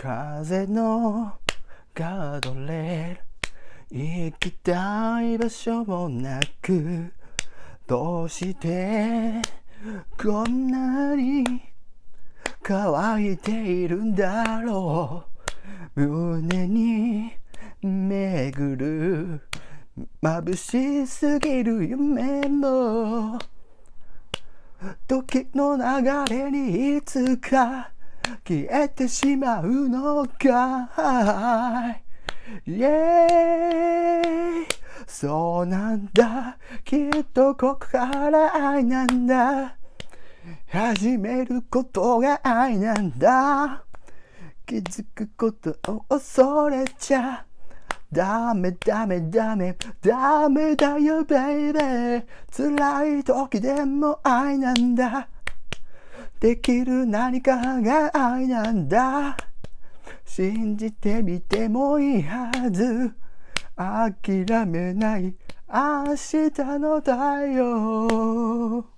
風のガードレール行きたい場所もなくどうしてこんなに乾いているんだろう。胸に巡る眩しすぎる夢も。時の流れにいつか消えてしまうのかイエーイそうなんだ。きっとここから愛なんだ。始めることが愛なんだ。気づくことを恐れちゃ。ダメダメダメ。ダメだよベイベー辛い時でも愛なんだ。できる何かが愛なんだ。信じてみてもいいはず。諦めない。明日の太陽。